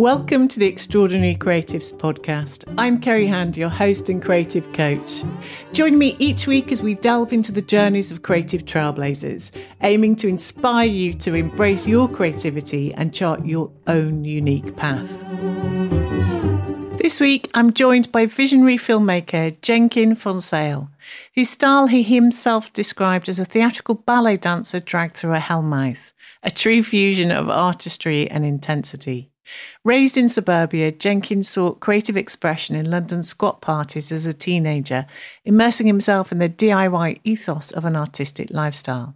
Welcome to the Extraordinary Creatives podcast. I'm Ceri Hand, your host and creative coach. Join me each week as we delve into the journeys of creative trailblazers, aiming to inspire you to embrace your creativity and chart your own unique path. This week, I'm joined by visionary filmmaker Jenkin van Zyl, whose style he himself described as a theatrical ballet dancer dragged through a hellmouth, a true fusion of artistry and intensity. Raised in suburbia, Jenkins sought creative expression in London squat parties as a teenager, immersing himself in the DIY ethos of an artistic lifestyle.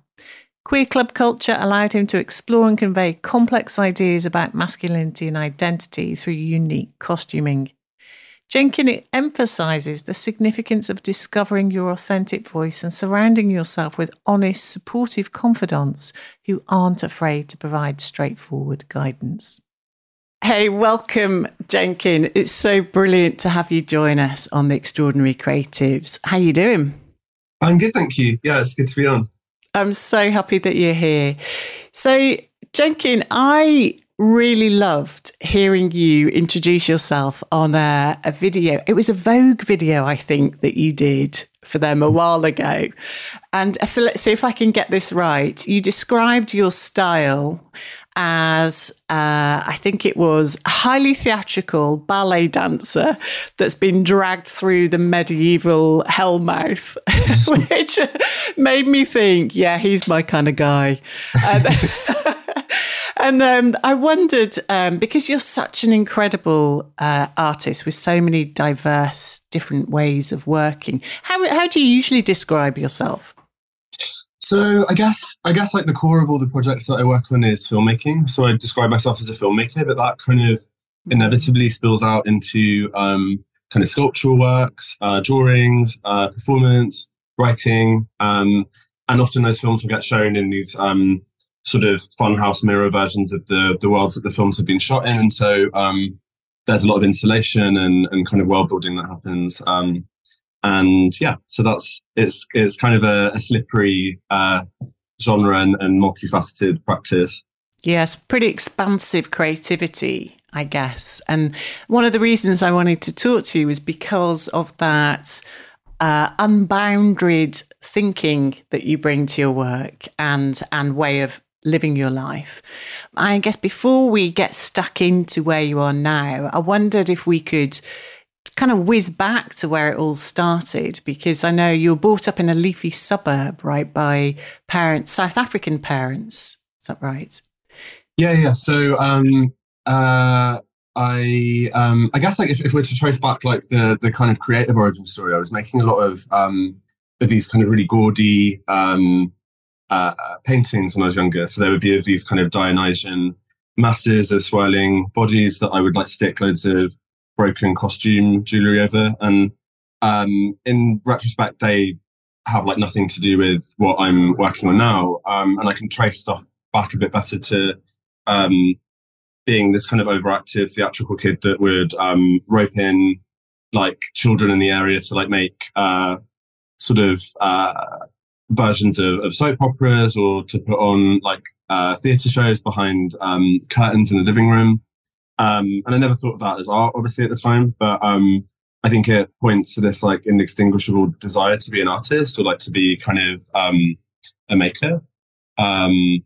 Queer club culture allowed him to explore and convey complex ideas about masculinity and identity through unique costuming. Jenkins emphasizes the significance of discovering your authentic voice and surrounding yourself with honest, supportive confidants who aren't afraid to provide straightforward guidance. Hey, welcome, Jenkin. It's so brilliant to have you join us on the Extraordinary Creatives. How are you doing? I'm good, thank you. Yeah, it's good to be on. I'm so happy that you're here. So, Jenkin, I really loved hearing you introduce yourself on a, a, video. It was a Vogue video, I think, that you did for them a while ago. And so let's see if I can get this right. You described your style as uh, I think it was a highly theatrical ballet dancer that's been dragged through the medieval hellmouth, which made me think, yeah, he's my kind of guy. And, and um, I wondered um, because you're such an incredible uh, artist with so many diverse, different ways of working. How how do you usually describe yourself? So I guess I guess like the core of all the projects that I work on is filmmaking. So I describe myself as a filmmaker, but that kind of inevitably spills out into um, kind of sculptural works, uh, drawings, uh, performance, writing, um, and often those films will get shown in these um, sort of funhouse mirror versions of the the worlds that the films have been shot in, and so um, there's a lot of installation and, and kind of world building that happens. Um, and yeah, so that's it's it's kind of a, a slippery uh, genre and, and multifaceted practice. Yes, pretty expansive creativity, I guess. And one of the reasons I wanted to talk to you is because of that uh, unbounded thinking that you bring to your work and and way of living your life. I guess before we get stuck into where you are now, I wondered if we could kind of whiz back to where it all started because I know you were brought up in a leafy suburb, right, by parents, South African parents. Is that right? Yeah, yeah. So, um, uh, I, um, I guess like if, if we're to trace back like the the kind of creative origin story, I was making a lot of um, of these kind of really gaudy um, uh, paintings when I was younger. So there would be of these kind of Dionysian masses of swirling bodies that I would like stick loads of broken costume jewelry over. And um, in retrospect, they have like nothing to do with what I'm working on now. Um, and I can trace stuff back a bit better to um, being this kind of overactive theatrical kid that would um, rope in like children in the area to like make uh, sort of uh, versions of, of, soap operas or to put on like uh, theatre shows behind um, curtains in the living room. Um, and I never thought of that as art, obviously, at the time, but um, I think it points to this like inextinguishable desire to be an artist or like to be kind of um, a maker. Um,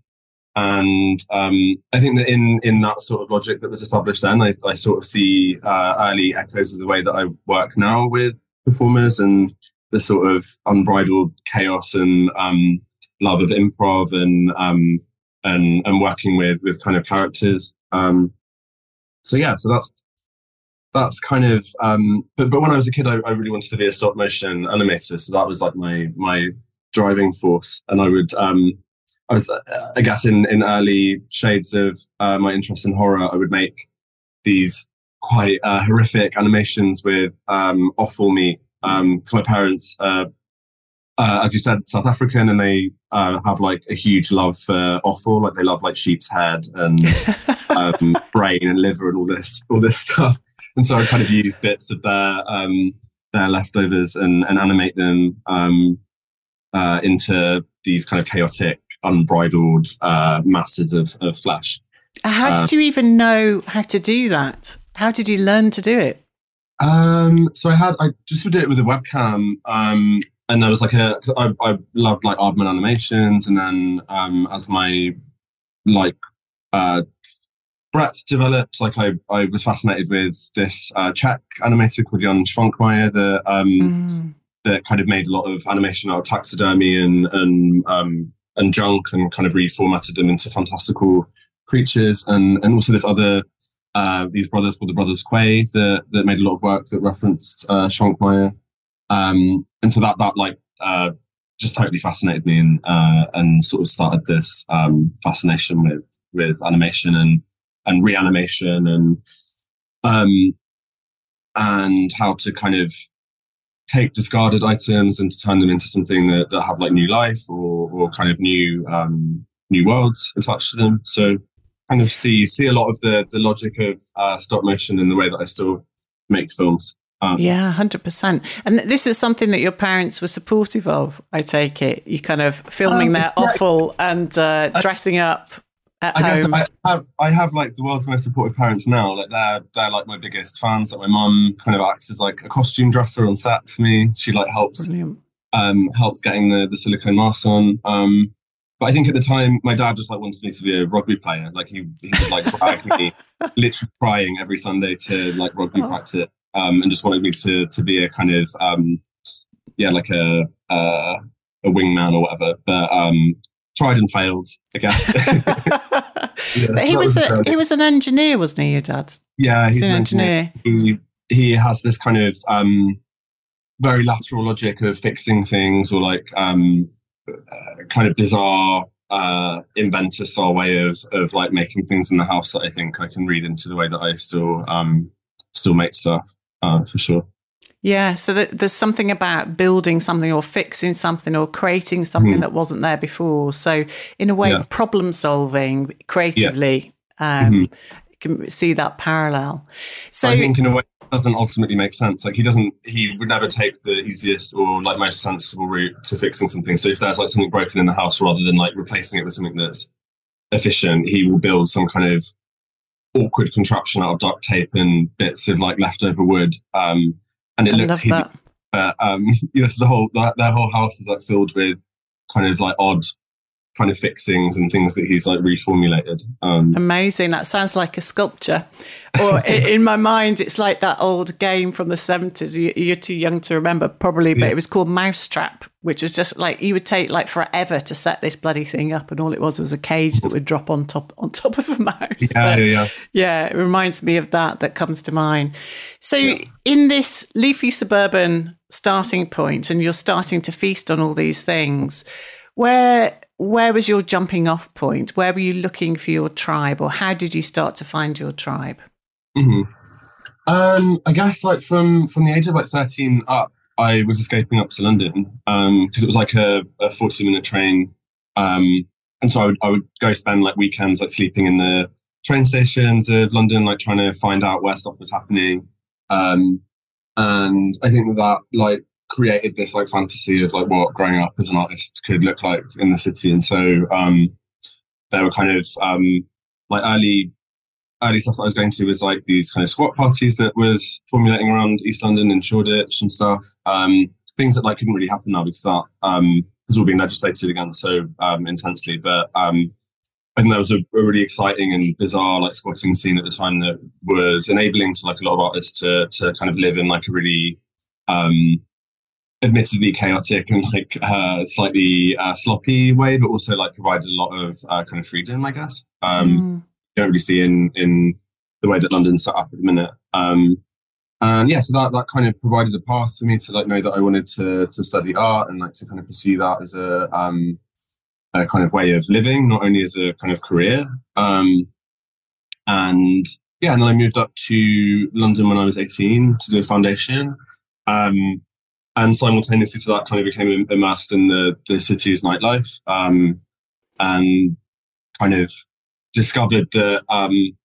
and um, I think that in in that sort of logic that was established then, I, I sort of see uh, early echoes of the way that I work now with performers and the sort of unbridled chaos and um, love of improv and and and working with with kind of characters. Um, so yeah, so that's that's kind of. Um, but but when I was a kid, I, I really wanted to be a stop motion animator, so that was like my my driving force, and I would. Um, I was, I guess, in in early shades of uh, my interest in horror, I would make these quite uh, horrific animations with um, offal meat. Um, my parents, uh, uh, as you said, South African, and they uh, have like a huge love for offal. Like they love like sheep's head and um, brain and liver and all this all this stuff. And so I kind of use bits of their um, their leftovers and, and animate them um, uh, into these kind of chaotic, unbridled uh, masses of, of flesh. How did uh, you even know how to do that? How did you learn to do it? Um, so I had I just did it with a webcam, um, and there was like a I, I loved like Aardman animations, and then um, as my like uh, breadth developed, like I, I was fascinated with this uh, Czech animator called Jan Švankmajer that um, mm. that kind of made a lot of animation out of taxidermy and and um, and junk and kind of reformatted them into fantastical creatures and and also this other uh, these brothers called the Brothers Quay that that made a lot of work that referenced uh, Švankmajer. Um, and so that that like uh, just totally fascinated me and uh, and sort of started this um, fascination with with animation and and reanimation and um, and how to kind of take discarded items and to turn them into something that, that have like new life or, or kind of new um, new worlds attached to them. So kind of see see a lot of the the logic of uh, stop motion in the way that I still make films. Um, yeah, hundred percent. And this is something that your parents were supportive of. I take it. You kind of filming um, their yeah, offal and uh, dressing up at I home. Guess I have I have like the world's most supportive parents now. Like they're they're like my biggest fans. Like my mum kind of acts as like a costume dresser on set for me. She like helps Brilliant. um helps getting the the silicone mask on. Um but I think at the time my dad just like wanted me to be a rugby player. Like he, he would like drag me literally crying every Sunday to like rugby oh. practice. Um and just wanted me to to be a kind of um yeah, like a uh a wingman or whatever. But um tried and failed, I guess. yeah, but he was, was a, he was an engineer, wasn't he, your dad? Yeah, he's, he's an, an, engineer. engineer. He, he has this kind of um, very lateral logic of fixing things or like um, uh, kind of bizarre uh, inventor style way of of like making things in the house that I think I can read into the way that I still um, still make stuff uh, for sure. Yeah, so there's something about building something or fixing something or creating something mm. that wasn't there before. So, in a way, yeah. problem solving creatively, yeah. um, mm-hmm. can see that parallel. So, I think in a way, it doesn't ultimately make sense. Like he doesn't, he would never take the easiest or like most sensible route to fixing something. So if there's like something broken in the house, rather than like replacing it with something that's efficient, he will build some kind of awkward contraption out of duct tape and bits of like leftover wood. Um, and it I looks hideous. But um, you know, so the whole that, their whole house is like filled with kind of like odd kind of fixings and things that he's like reformulated. Um, Amazing. That sounds like a sculpture. Or in my mind, it's like that old game from the 70s. You're too young to remember, probably, but yeah. it was called Mousetrap, which was just like you would take like forever to set this bloody thing up, and all it was was a cage that would drop on top on top of a mouse. Yeah, but, yeah, yeah. Yeah, it reminds me of that. That comes to mind. So yeah. in this leafy suburban starting point, and you're starting to feast on all these things. Where where was your jumping off point? Where were you looking for your tribe, or how did you start to find your tribe? Mm-hmm. Um, I guess like from from the age of like thirteen up, I was escaping up to London because um, it was like a, a forty minute train, um, and so I would I would go spend like weekends like sleeping in the train stations of London, like trying to find out where stuff was happening. Um, and I think that like created this like fantasy of like what growing up as an artist could look like in the city. And so um, there were kind of um, like early early stuff that I was going to was like these kind of squat parties that was formulating around East London and Shoreditch and stuff. Um, things that like couldn't really happen now because that um, was all been legislated against so um, intensely. But um, I think there was a, a, really exciting and bizarre like squatting scene at the time that was enabling to like a lot of artists to to kind of live in like a really um, admittedly chaotic and like uh, slightly uh, sloppy way, but also like provided a lot of uh, kind of freedom, I guess. Um, mm. You don't really see in in the way that London's set up at the minute. Um, and yeah, so that that kind of provided a path for me to like know that I wanted to to study art and like to kind of pursue that as a um, a kind of way of living, not only as a kind of career. Um, and yeah, and then I moved up to London when I was 18 to do a foundation. Um, and simultaneously to that, kind of became immersed in the the city's nightlife, um, and kind of discovered that um,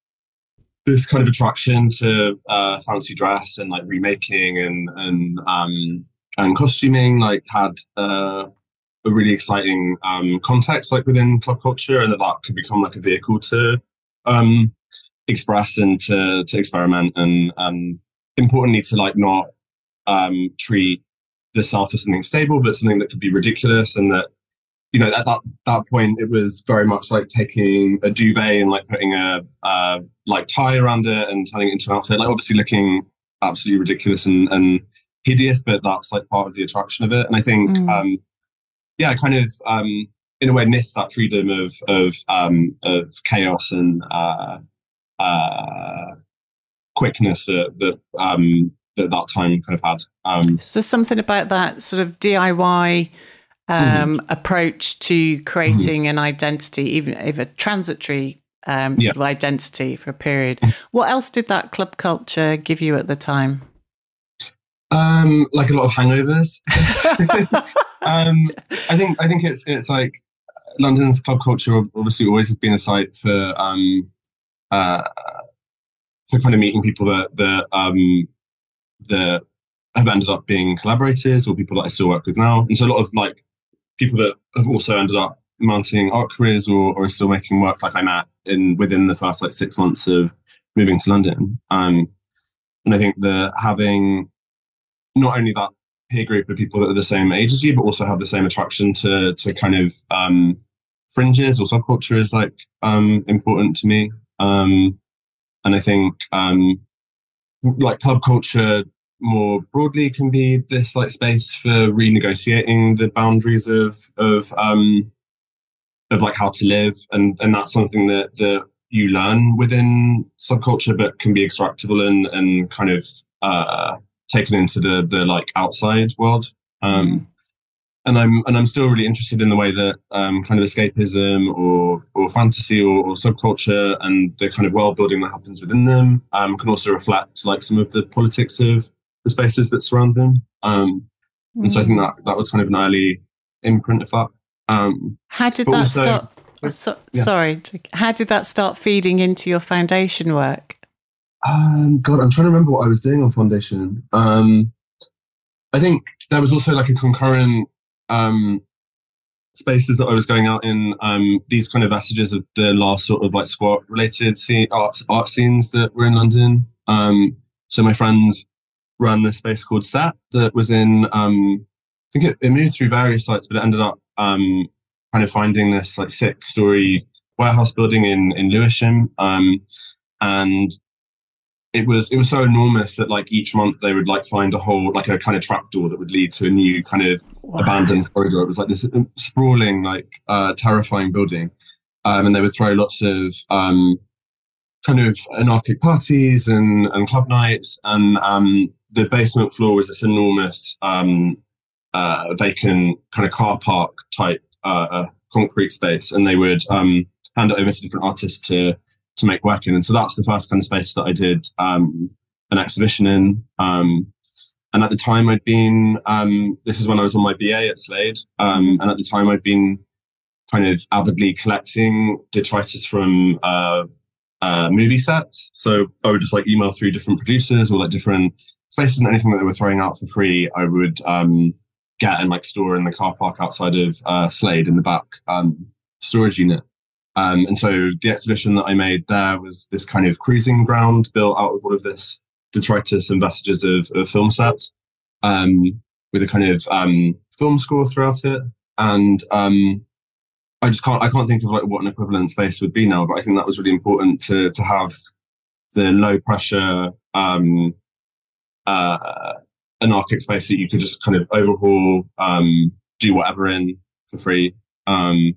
this kind of attraction to uh, fancy dress and like remaking and and um, and costuming like had uh, a really exciting um, context like within club culture, and that that could become like a vehicle to um, express and to to experiment and um, importantly to like not um, treat the self as something stable, but something that could be ridiculous and that you know at that that point it was very much like taking a duvet and like putting a uh, like tie around it and turning it into an outfit like obviously looking absolutely ridiculous and, and hideous but that's like part of the attraction of it and i think mm. um yeah i kind of um in a way missed that freedom of of um of chaos and uh uh quickness that that um that that time kind of had um so something about that sort of diy um, mm. approach to creating mm. an identity, even if a transitory um, sort yeah. of identity for a period. What else did that club culture give you at the time? Um, like a lot of hangovers. um, I think I think it's it's like London's club culture obviously always has been a site for um, uh, for kind of meeting people that that um, that have ended up being collaborators or people that I still work with now. And so a lot of like people that have also ended up mounting art careers or, or are still making work like I met in within the first like six months of moving to London. Um, and I think that having not only that peer group of people that are the same age as you, but also have the same attraction to to kind of um, fringes or subculture is like um, important to me. Um, and I think um, like club culture more broadly can be this like space for renegotiating the boundaries of of um of like how to live and and that's something that that you learn within subculture but can be extractable and and kind of uh taken into the the like outside world um mm. And i'm and i'm still really interested in the way that um kind of escapism or or fantasy or, or subculture and the kind of world building that happens within them um can also reflect like some of the politics of the spaces that surround them. Um, mm. And so I think that that was kind of an early imprint of that. Um, How did that also, start? Oh, so, yeah. Sorry, how did that start feeding into your foundation work? Um, God, I'm trying to remember what I was doing on foundation. Um, I think there was also like a concurrent um, spaces that I was going out in. Um, these kind of messages of the last sort of like squat related scene, art art scenes that were in London. Um, so my friends run this space called SAT that was in, um, I think it, it, moved through various sites, but it ended up um, kind of finding this like six story warehouse building in, in Lewisham. Um, and it was it was so enormous that like each month they would like find a whole like a kind of trapdoor that would lead to a new kind of wow. abandoned corridor. It was like this sprawling, like uh, terrifying building, um, and they would throw lots of um, kind of anarchic parties and, and club nights, and um, the basement floor was this enormous um, uh, vacant kind of car park type uh, concrete space, and they would um, hand it over to different artists to to make work in. And so that's the first kind of space that I did um, an exhibition in. Um, and at the time, I'd been um, this is when I was on my BA at Slade, um, and at the time I'd been kind of avidly collecting detritus from uh, uh, movie sets. So I would just like email through different producers or like different spaces and anything that they were throwing out for free, I would um, get and like store in the car park outside of uh, Slade in the back um, storage unit. Um, and so the exhibition that I made there was this kind of cruising ground built out of all of this detritus and vestiges of, of film sets um, with a kind of um, film score throughout it. And um, I just can't I can't think of like what an equivalent space would be now, but I think that was really important to to have the low pressure um, uh, anarchic space that you could just kind of overhaul, um, do whatever in for free. Um,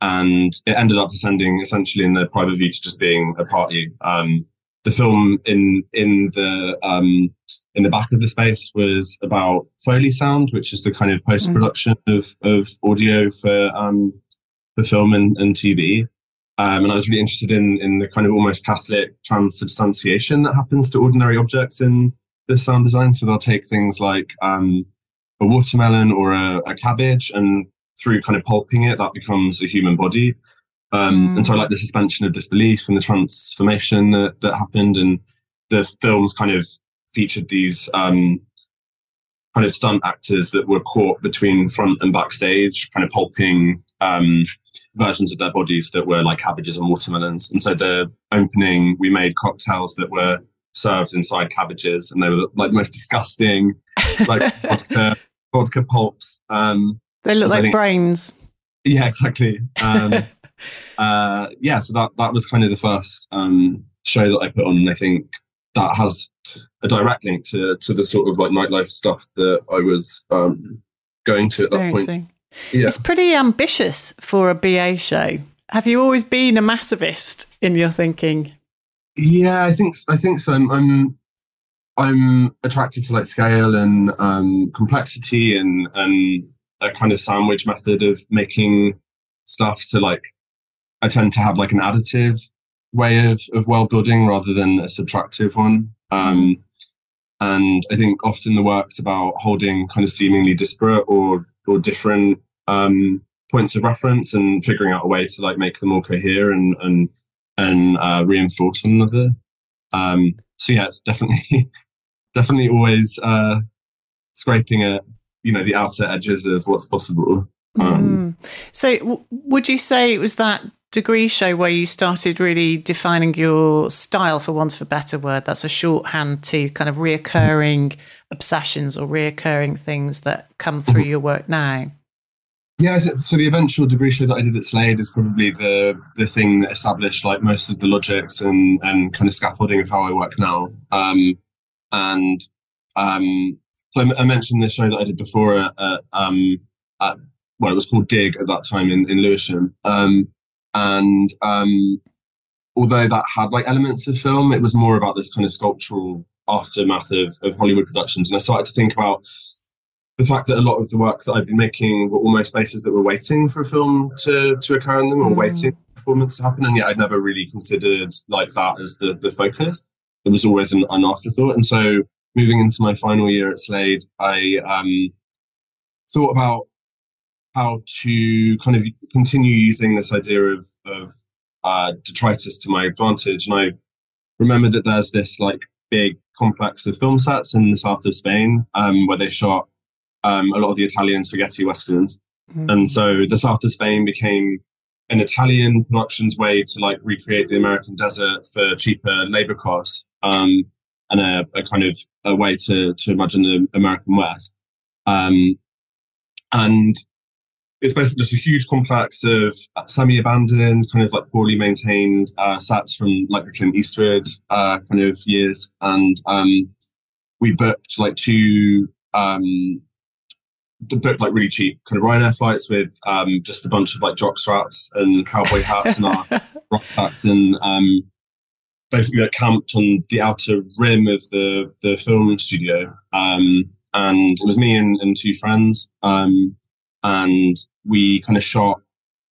and it ended up descending essentially in the private view to just being a party. Um, the film in in the um, in the back of the space was about Foley sound, which is the kind of post production mm. of of audio for um, for film and, and TV. Um, and I was really interested in in the kind of almost Catholic transubstantiation that happens to ordinary objects in the sound design. So they'll take things like um, a watermelon or a, a, cabbage, and through kind of pulping it, that becomes a human body. Um, mm. And so I like the suspension of disbelief and the transformation that, that happened. And the films kind of featured these um, kind of stunt actors that were caught between front and backstage, kind of pulping um, versions of their bodies that were like cabbages and watermelons. And so the opening, we made cocktails that were served inside cabbages, and they were like the most disgusting, like vodka, vodka pulps. Um, they look like brains. Yeah, exactly. Um, uh, yeah, so that that was kind of the first um, show that I put on, and I think that has a direct link to to the sort of like nightlife stuff that I was um, going to at that point. Yeah. It's pretty ambitious for a BA show. Have you always been a massivist in your thinking? Yeah, I think I think so. I'm I'm, I'm attracted to like scale and um, complexity and and a kind of sandwich method of making stuff. So like, I tend to have like an additive way of of world building rather than a subtractive one. Um, and I think often the work's about holding kind of seemingly disparate or or different um, points of reference and figuring out a way to like make them all cohere and and and uh, reinforce one another. Um, so yeah, it's definitely definitely always uh, scraping at you know the outer edges of what's possible. Um, mm. So, w- would you say it was that degree show where you started really defining your style, for want of a better word? That's a shorthand to kind of reoccurring obsessions or reoccurring things that come through your work now. Yeah, so, so, the eventual degree show that I did at Slade is probably the the thing that established like most of the logics and and kind of scaffolding of how I work now. Um, and um, I, I, mentioned this show that I did before at, at, um, at well, it was called Dig at that time in in Lewisham. Um, and um, although that had like elements of film, it was more about this kind of sculptural aftermath of, of Hollywood productions. And I started to think about the fact that a lot of the work that I've been making were almost spaces that were waiting for a film to, to occur in them or mm. waiting for performance to happen. And yet I'd never really considered like that as the, the focus. It was always an, an afterthought. And so moving into my final year at Slade, I um, thought about how to kind of continue using this idea of, of uh, detritus to my advantage. And I remember that there's this like big complex of film sets in the south of Spain um, where they shot um, a lot of the Italian spaghetti westerns. Mm-hmm. And so the south of Spain became an Italian production's way to like recreate the American desert for cheaper labor costs, um, and a, a, kind of a way to to imagine the American West. Um, and it's basically just a huge complex of semi-abandoned, kind of like poorly maintained uh, sets from like the Clint Eastwood uh, kind of years, and um, we booked like two um, booked like really cheap kind of Ryanair flights with um, just a bunch of like jock straps and cowboy hats and our rock rucksacks and um, basically like camped on the outer rim of the the film studio. Um, and it was me and, and two friends. Um, and we kind of shot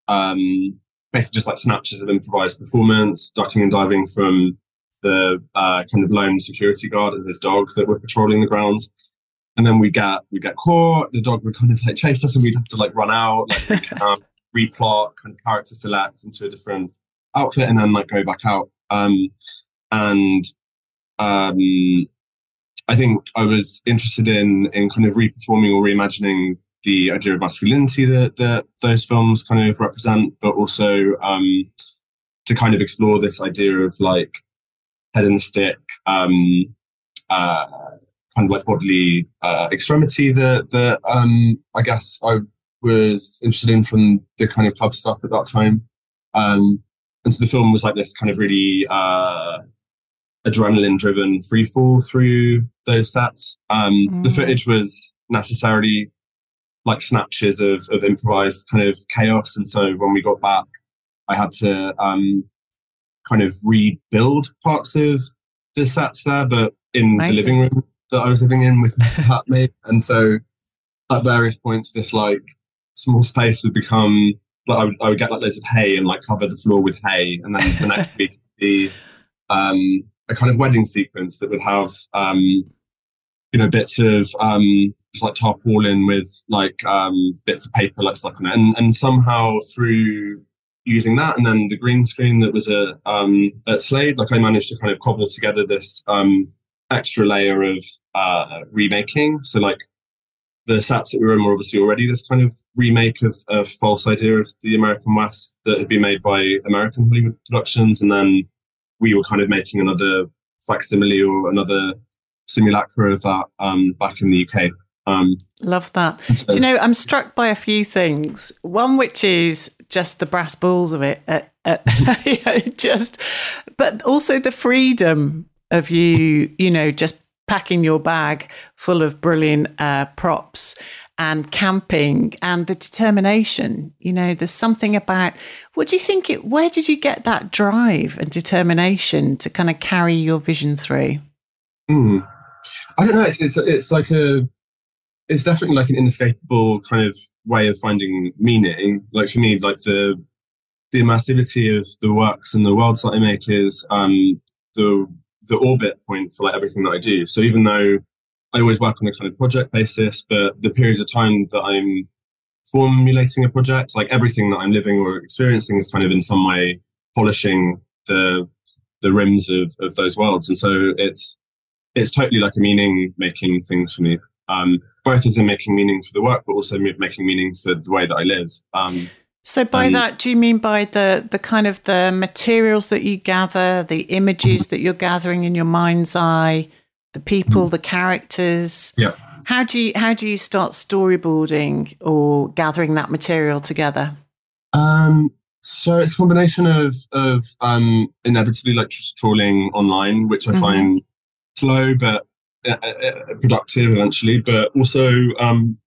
um, basically just like snatches of improvised performance, ducking and diving from the uh, kind of lone security guard and his dog that were patrolling the grounds. And then we get we get caught. The dog would kind of like chase us, and we'd have to like run out, like um, replot, kind of character select into a different outfit, and then like go back out. Um, and um, I think I was interested in in kind of reperforming or reimagining the idea of masculinity that, that those films kind of represent, but also um, to kind of explore this idea of like head um, uh, kind of like bodily uh, extremity that that um, I guess I was interested in from the kind of club stuff at that time. Um, and so the film was like this kind of really uh, adrenaline driven free fall through those sets. Um, mm. The footage was necessarily like snatches of, of improvised kind of chaos. And so when we got back, I had to um, kind of rebuild parts of the sets there, but in Amazing. the living room that I was living in with my flatmate. And so at various points, this like small space would become like I would, I would get like loads of hay and like cover the floor with hay. And then the next week, be um, a kind of wedding sequence that would have um, you know, bits of um, just like tarpaulin with like um, bits of paper like stuck on it, and and somehow through using that and then the green screen that was a um, at Slade, like I managed to kind of cobble together this um, extra layer of uh, remaking. So like the sets that we were in were obviously already this kind of remake of a false idea of the American West that had been made by American Hollywood productions, and then we were kind of making another facsimile or another simulacra of that um, back in the UK. Um, Love that. So, Do you know, I'm struck by a few things. One, which is just the brass balls of it, uh, uh, just, but also the freedom of you, you know, just packing your bag full of brilliant uh, props and camping and the determination. You know, there's something about what do you think it where did you get that drive and determination to kind of carry your vision through? Mm. I don't know. It's, it's it's like a it's definitely like an inescapable kind of way of finding meaning. Like for me, like the the immersivity of the works and the worlds that I make is um the the orbit point for like everything that I do. So even though I always work on a kind of project basis, but the periods of time that I'm formulating a project, like everything that I'm living or experiencing is kind of in some way polishing the the rims of, of those worlds. And so it's it's totally like a meaning making thing for me. Um, both of them making meaning for the work, but also making meaning for the way that I live. Um, so by that, do you mean by the the kind of the materials that you gather, the images that you're gathering in your mind's eye, the people, the characters? Yeah. How do you how do you start storyboarding or gathering that material together? Um, so it's a combination of of um, inevitably like just trawling online, which I mm-hmm. find slow but uh, uh, uh, productive eventually. But also, um,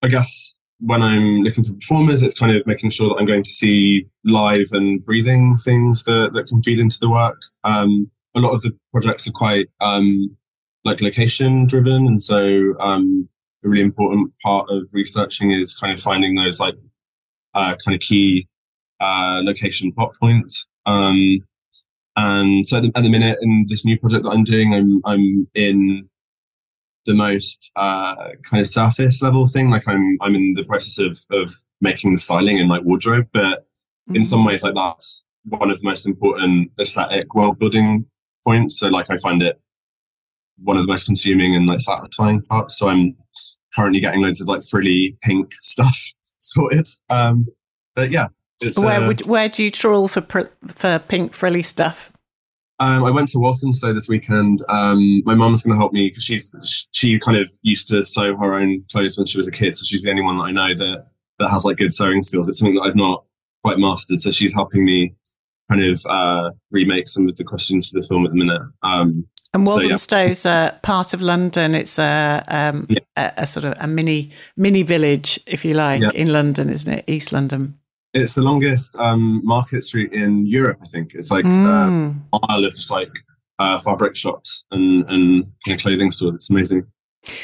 I guess when I'm looking for performers, it's kind of making sure that I'm going to see live and breathing things that, that can feed into the work. Um, a lot of the projects are quite um, like location driven, and so um, a really important part of researching is kind of finding those like uh, kind of key uh, location plot points. Um, and so at the, at the minute in this new project that I'm doing, I'm I'm in the most uh, kind of surface level thing. Like I'm I'm in the process of of making the styling and like wardrobe, but mm-hmm. in some mm-hmm. ways like that's one of the most important aesthetic world building points. So like I find it one of the most consuming and like satisfying parts. So I'm currently getting loads of like frilly pink stuff sorted. Um, but yeah, where uh, would where do you trawl for for pink frilly stuff? Um, I went to Walthamstow this weekend. Um, my mom's going to help me because she's she kind of used to sew her own clothes when she was a kid, so she's the only one that I know that that has like good sewing skills. It's something that I've not quite mastered, so she's helping me kind of uh, remake some of the costumes for the film at the minute. Um, and Walthamstow's so, yeah. part of London. It's a, um, yeah. a, a, sort of a mini mini village, if you like, yeah. in London, isn't it? East London. It's the longest um, market street in Europe. I think it's like mm. a mile of just like uh, fabric shops and and you know, clothing stores. It's amazing.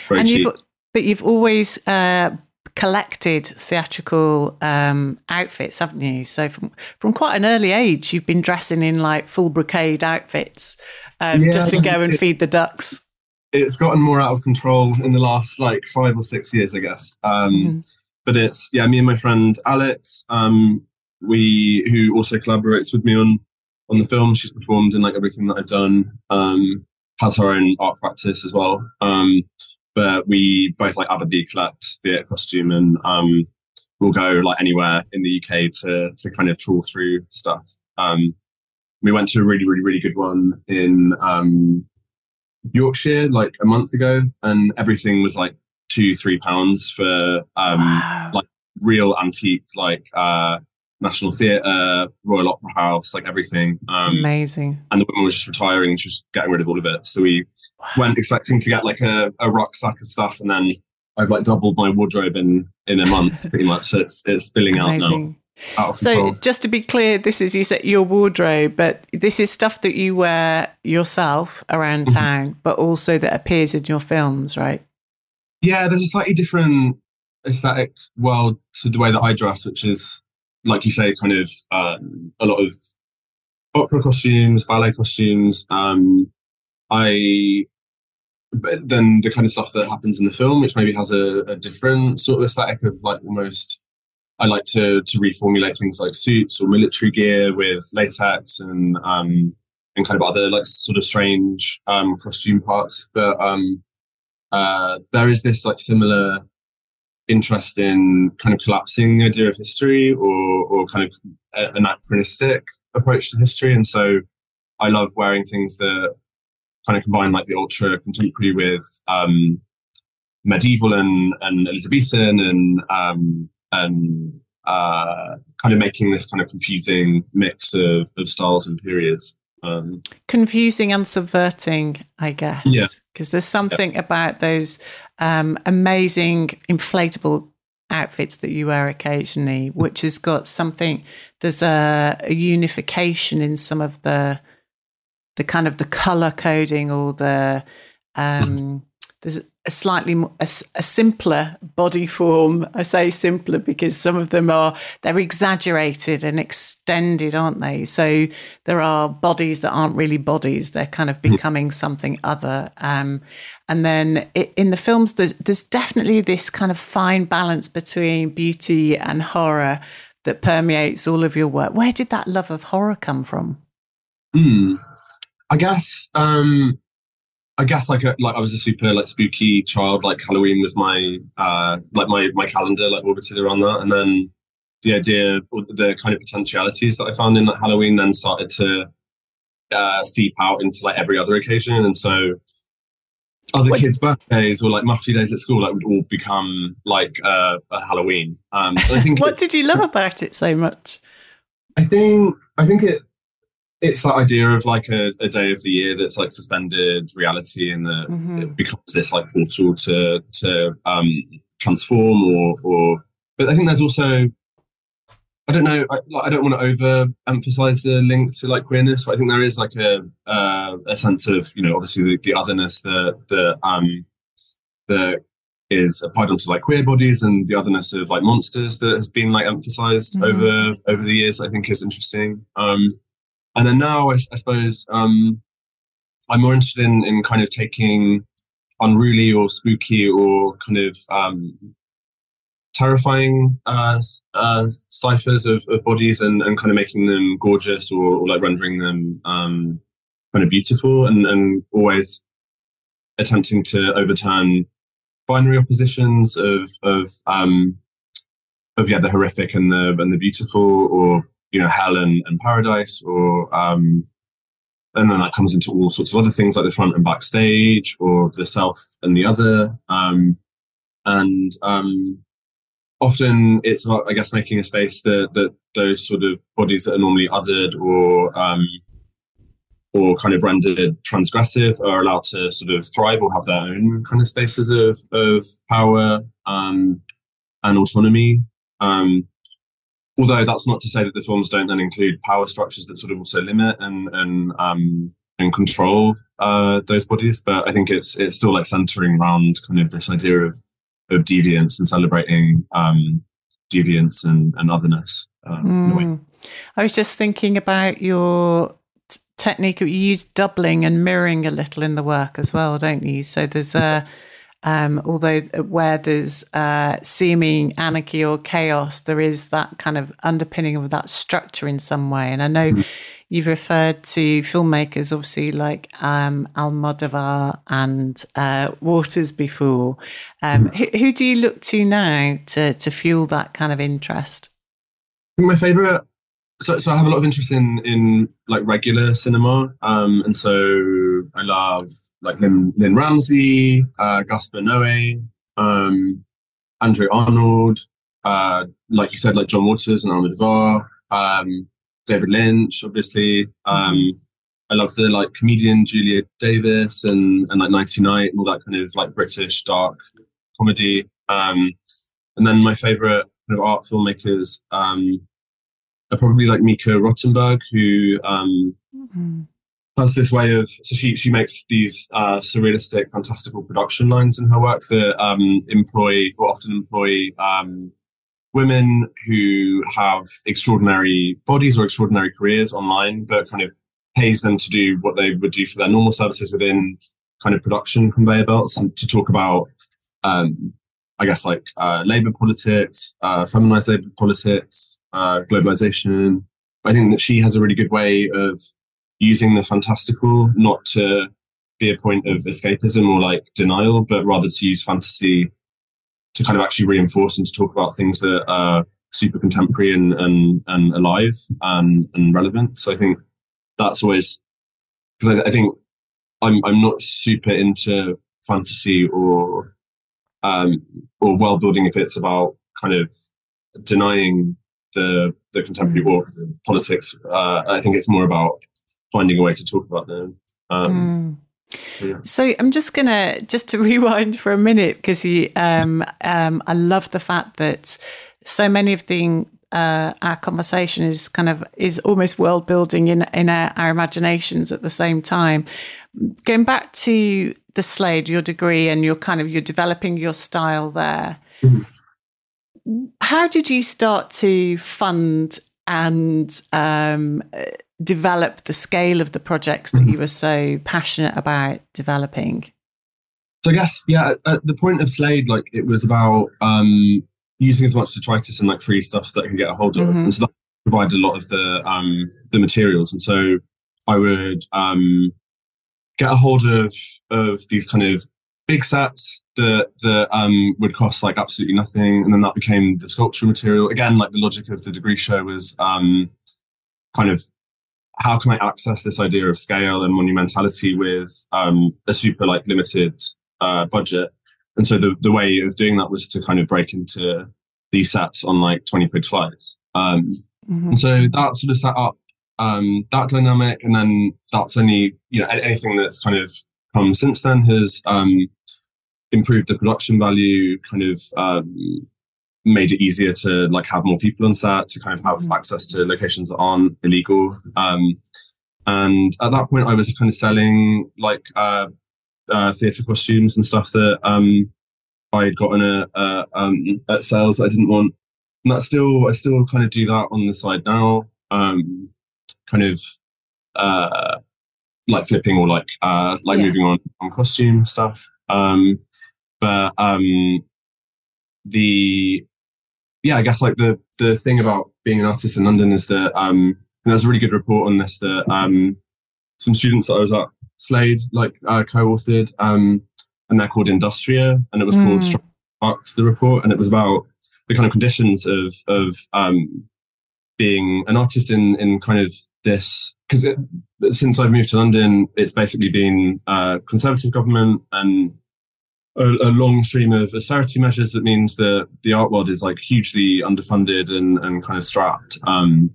Very and cheap. You've, but you've always uh, collected theatrical um, outfits, haven't you? So from from quite an early age, you've been dressing in like full brocade outfits um, yeah, just to go and it, feed the ducks. It's gotten more out of control in the last like five or six years, I guess. Um, mm-hmm but it's yeah, me and my friend Alex, um, we who also collaborates with me on on the film. She's performed in like everything that I've done. Um, has her own art practice as well. Um, but we both like avidly collect theatre costume and um, we'll go like anywhere in the UK to to kind of trawl through stuff. Um, we went to a really, really, really good one in um, Yorkshire like a month ago, and everything was like two, three pounds for um, wow. like real antique, like uh, National Theatre, Royal Opera House, like everything. Um, Amazing. And the woman was just retiring and just getting rid of all of it. So we wow. went expecting to get like a, a rucksack of stuff, and then I've like doubled my wardrobe in in a month, pretty much. So it's it's spilling Amazing. out now. So, just to be clear, this is you said your wardrobe, but this is stuff that you wear yourself around mm-hmm. town, but also that appears in your films, right? Yeah, there's a slightly different aesthetic world to the way that I dress, which is, like you say, kind of um, a lot of opera costumes, ballet costumes. Um, I then the kind of stuff that happens in the film, which maybe has a, a, different sort of aesthetic of like almost. I like to to reformulate things like suits or military gear with latex and um, and kind of other like sort of strange um, costume parts. But um, uh, there is this like similar interest in kind of collapsing the idea of history or or kind of anachronistic approach to history, and so I love wearing things that kind of combine like the ultra contemporary with um, medieval and, and Elizabethan and um, and uh, kind of making this kind of confusing mix of, of styles and periods. Um, confusing and subverting, I guess. Yeah. Because there's something yeah. about those um, amazing inflatable outfits that you wear occasionally, which has got something. There's a, a unification in some of the the kind of the color coding or the um, there's a slightly more, a, a, simpler body form. I say simpler because some of them are they're exaggerated and extended, aren't they? So there are bodies that aren't really bodies; they're kind of hmm. becoming something other. Um, and then it, in the films, there's there's definitely this kind of fine balance between beauty and horror that permeates all of your work. Where did that love of horror come from? Hmm. I guess um, I guess like a, like I was a super like spooky child. Like Halloween was my uh, like my my calendar like orbited around that, and then the idea, or the kind of potentialities that I found in like Halloween, then started to uh, seep out into like every other occasion, and so other Wait. kids' birthdays or like mufti days at school like would all become like uh, a Halloween. Um, I think what did you love about it so much? I think I think it it's that idea of like a, a, day of the year that's like suspended reality and that mm-hmm. it becomes this like portal to to um, transform or or but I think there's also I don't know I, I don't want to over emphasize the link to like queerness but I think there is like a uh, a sense of you know obviously the, the otherness that the um that is applied onto like queer bodies and the otherness of like monsters that has been like emphasized mm-hmm. over over the years I think is interesting um and then now, I, I suppose um, I'm more interested in, in kind of taking unruly or spooky or kind of um, terrifying uh, uh, ciphers of, of, bodies and, and kind of making them gorgeous or, or like rendering them um, kind of beautiful and, and always attempting to overturn binary oppositions of of um, of yeah the horrific and the and the beautiful or you know hell and, and paradise or um, and then that comes into all sorts of other things like the front and backstage or the self and the other. Um, and um, often it's about i guess making a space that that those sort of bodies that are normally othered or um, or kind of rendered transgressive are allowed to sort of thrive or have their own kind of spaces of of power um, and autonomy. Um, although that's not to say that the films don't then include power structures that sort of also limit and and um, and control uh, those bodies. But I think it's it's still like centering around kind of this idea of of deviance and celebrating um, deviance and, and otherness. Mm. I was just thinking about your t- technique. You use doubling and mirroring a little in the work as well, don't you? So there's a um, although where there's uh, seeming anarchy or chaos, there is that kind of underpinning of that structure in some way. And I know mm-hmm. you've referred to filmmakers, obviously like um, Almodovar and uh, Waters before. Um, mm-hmm. who, who, do you look to now to to fuel that kind of interest? My favorite so, so I have a lot of interest in in like regular cinema, um, and so I love like Lynne, Lynne Ramsay, uh, Gaspar Noé, um, Andrea Arnold, uh, like you said, like John Waters and Almodovar, um, David Lynch, obviously. Um, I love the like comedian Julia Davis and and like Nighty Night and all that kind of like British dark comedy. Um, and then my favorite kind of art filmmakers. Um, are probably like Mika Rottenberg, who um, mm-hmm. Has this way of so she she makes these uh, surrealistic, fantastical production lines in her work that um, employ or often employ um, women who have extraordinary bodies or extraordinary careers online, but kind of pays them to do what they would do for their normal services within kind of production conveyor belts and to talk about um, I guess like uh, labor politics, uh, feminized labor politics, uh, globalization. I think that she has a really good way of using the fantastical not to be a point of escapism or like denial, but rather to use fantasy to kind of actually reinforce and to talk about things that are super contemporary and and, and alive and, and relevant. So I think that's always because I, I, think I'm I'm not super into fantasy or um, or world building if it's about kind of denying the the contemporary mm. politics. Uh, I think it's more about finding a way to talk about them. Um, mm. Yeah. So I'm just gonna just to rewind for a minute because you, um, um, I love the fact that so many of the uh, our conversation is kind of is almost world building in in our, our, imaginations at the same time. Going back to the Slade, your degree, and you're kind of you're developing your style there. Mm-hmm. How did you start to fund and um, develop the scale of the projects that mm-hmm. you were so passionate about developing? So I guess yeah, at the point of Slade, like it was about um, using as much detritus and like free stuff that I can get a hold of. Mm-hmm. And so that provided a lot of the um, the materials. And so I would um, get a hold of of these kind of big sets that that um, would cost like absolutely nothing, and then that became the sculptural material. Again, like the logic of the degree show was um, kind of how can I access this idea of scale and monumentality with um, a super like limited uh, budget and so the, the way of doing that was to kind of break into these sets on like 20 quid flights. Um, mm-hmm. And so that sort of set up um, that dynamic. And then that's only, you know, anything that's kind of come since then has um, improved the production value, kind of um, made it easier to like have more people on set, to kind of have mm-hmm. access to locations that aren't illegal. Um, and at that point, I was kind of selling like uh, uh, theatre costumes and stuff that um, I had gotten a, a um, at sales I didn't want. And that still, I still kind of do that on the side now, um, kind of uh, like flipping or like uh, like yeah. moving on on costume stuff. Um, but um, the yeah, I guess like the the thing about being an artist in London is that um, there's a really good report on this that um, some students that I was at Slade like uh, co-authored, um, and they're called Industria, and it was mm. called Sparks the report, and it was about the kind of conditions of of um, being an artist in in kind of this because since I've moved to London, it's basically been uh, conservative government and a, a, long stream of austerity measures that means that the art world is like hugely underfunded and, and kind of strapped. Um,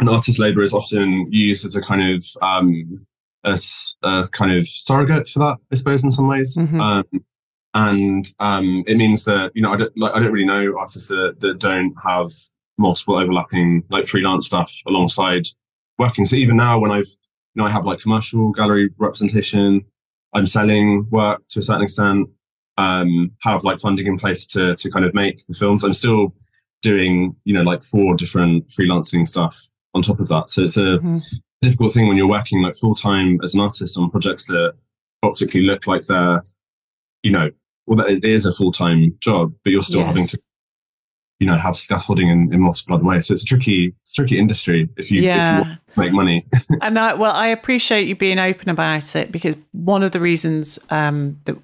and artist labor is often used as a kind of um, a, a, kind of surrogate for that, I suppose, in some ways. Mm-hmm. Um, and um, it means that you know I don't like I don't really know artists that, that don't have multiple overlapping like freelance stuff alongside working. So even now, when I've you know I have like commercial gallery representation, I'm selling work to a certain extent. Um, have like funding in place to to kind of make the films. I'm still doing you know like four different freelancing stuff on top of that. So it's a mm-hmm difficult thing when you're working like full time as an artist on projects that optically look like they're, you know, well, that it is a full time job, but you're still yes. having to, you know, have scaffolding in, in, multiple other ways. So it's a tricky, it's a tricky industry if you, yeah. if you make money. and I, well, I appreciate you being open about it because one of the reasons um, that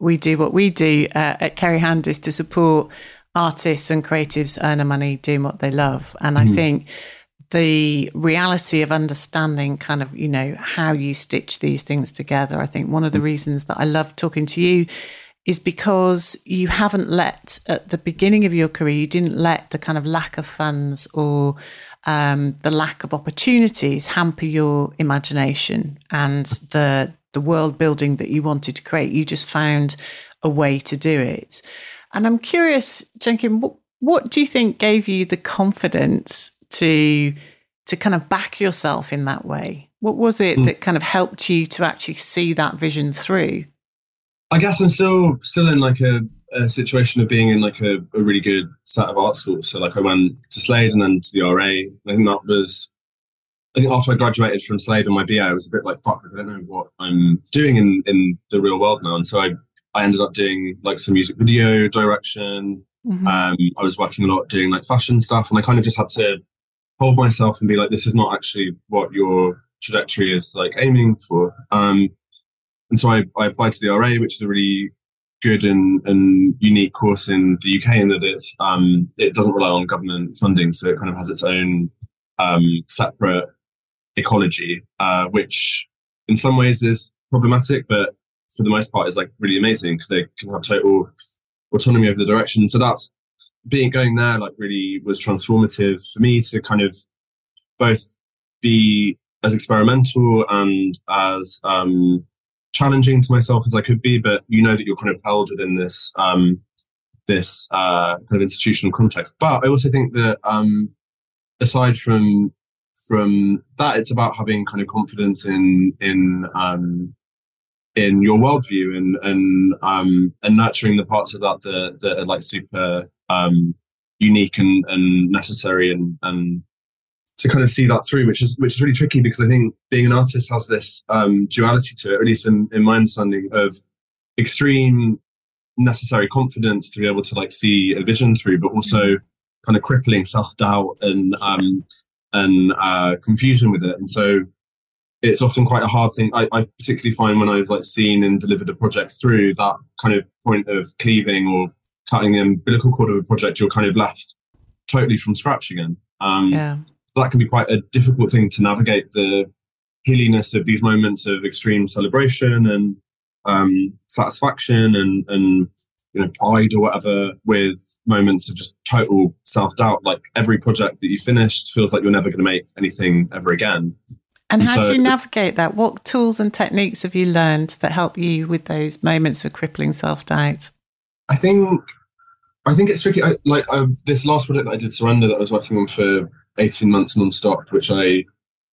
we do what we do uh, at Ceri Hand is to support artists and creatives earning money doing what they love. And I mm. think the reality of understanding kind of you know how you stitch these things together i think one of the mm. reasons that i love talking to you is because you haven't let at the beginning of your career you didn't let the kind of lack of funds or um, the lack of opportunities hamper your imagination and the the world building that you wanted to create you just found a way to do it and i'm curious jenkin what, what do you think gave you the confidence to to kind of back yourself in that way? What was it mm. that kind of helped you to actually see that vision through? I guess I'm still still in like a, a situation of being in like a, a, really good set of art schools. So like I went to Slade and then to the RA. I think that was I think after I graduated from Slade and my BA, I was a bit like, fuck, I don't know what I'm doing in, in the real world now. And so I, I ended up doing like some music video direction. Mm-hmm. Um, I was working a lot doing like fashion stuff and I kind of just had to hold myself and be like, this is not actually what your trajectory is like aiming for. Um, and so I, I applied to the RA, which is a really good and, and unique course in the UK in that it's um, it doesn't rely on government funding, so it kind of has its own um, separate ecology, uh, which in some ways is problematic, but for the most part is like really amazing because they can have total autonomy over the direction. So that's being going there like really was transformative for me to kind of both be as experimental and as um, challenging to myself as I could be, but you know that you're kind of held within this um, this uh, kind of institutional context. But I also think that um, aside from from that, it's about having kind of confidence in in um, in your worldview and and um, and nurturing the parts of that that, that are like super um, unique and, and necessary and and to kind of see that through, which is which is really tricky because I think being an artist has this um, duality to it, at least in, in my understanding of extreme necessary confidence to be able to like see a vision through, but also kind of crippling self doubt and um, and uh, confusion with it. And so it's often quite a hard thing. I, I particularly find when I've like seen and delivered a project through that kind of point of cleaving or cutting the umbilical cord of a project, you're kind of left totally from scratch again. Um, yeah. That can be quite a difficult thing to navigate the hilliness of these moments of extreme celebration and um, satisfaction and, and you know pride or whatever with moments of just total self doubt. Like every project that you finished feels like you're never going to make anything ever again. And, and how so, do you navigate that? What tools and techniques have you learned that help you with those moments of crippling self doubt? I think I think it's tricky. I, like I, this last project that I did, Surrender, that I was working on for eighteen months non-stop, which I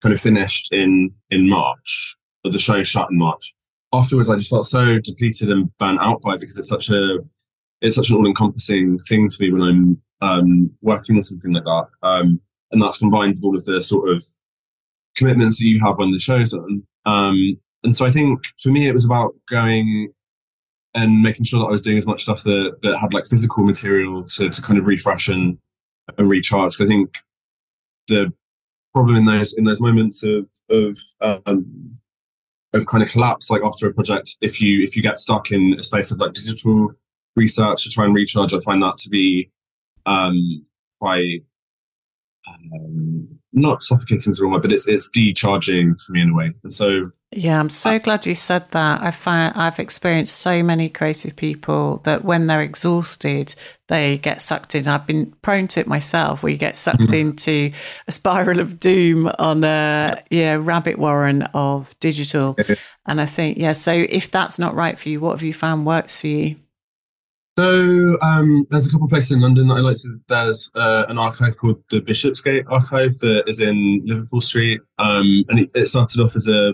kind of finished in in March. But the show shut in March afterwards I just felt so depleted and burnt out by it because it's such a it's such an all encompassing thing for me when I'm um, working on something like that. Um, and that's combined with all of the sort of commitments that you have when the show's on. Um, and so I think for me it was about going and making sure that I was doing as much stuff that that had like physical material to to kind of refresh and, and recharge. I think the problem in those in those moments of of um, of kind of collapse like after a project if you if you get stuck in a space of like digital research to try and recharge i find that to be um quite um, not suffocating is the wrong word, but it's it's decharging for me in a way. And so yeah, I'm so uh, glad you said that. I find I've experienced so many creative people that when they're exhausted, they get sucked in. I've been prone to it myself, where you get sucked mm-hmm. into a spiral of doom on a yeah rabbit warren of digital. and I think yeah, so if that's not right for you, what have you found works for you? So um, there's a couple of places in London that I like. To. There's uh, an archive called the Bishopsgate Archive that is in Liverpool Street, um, and it, it, started off as a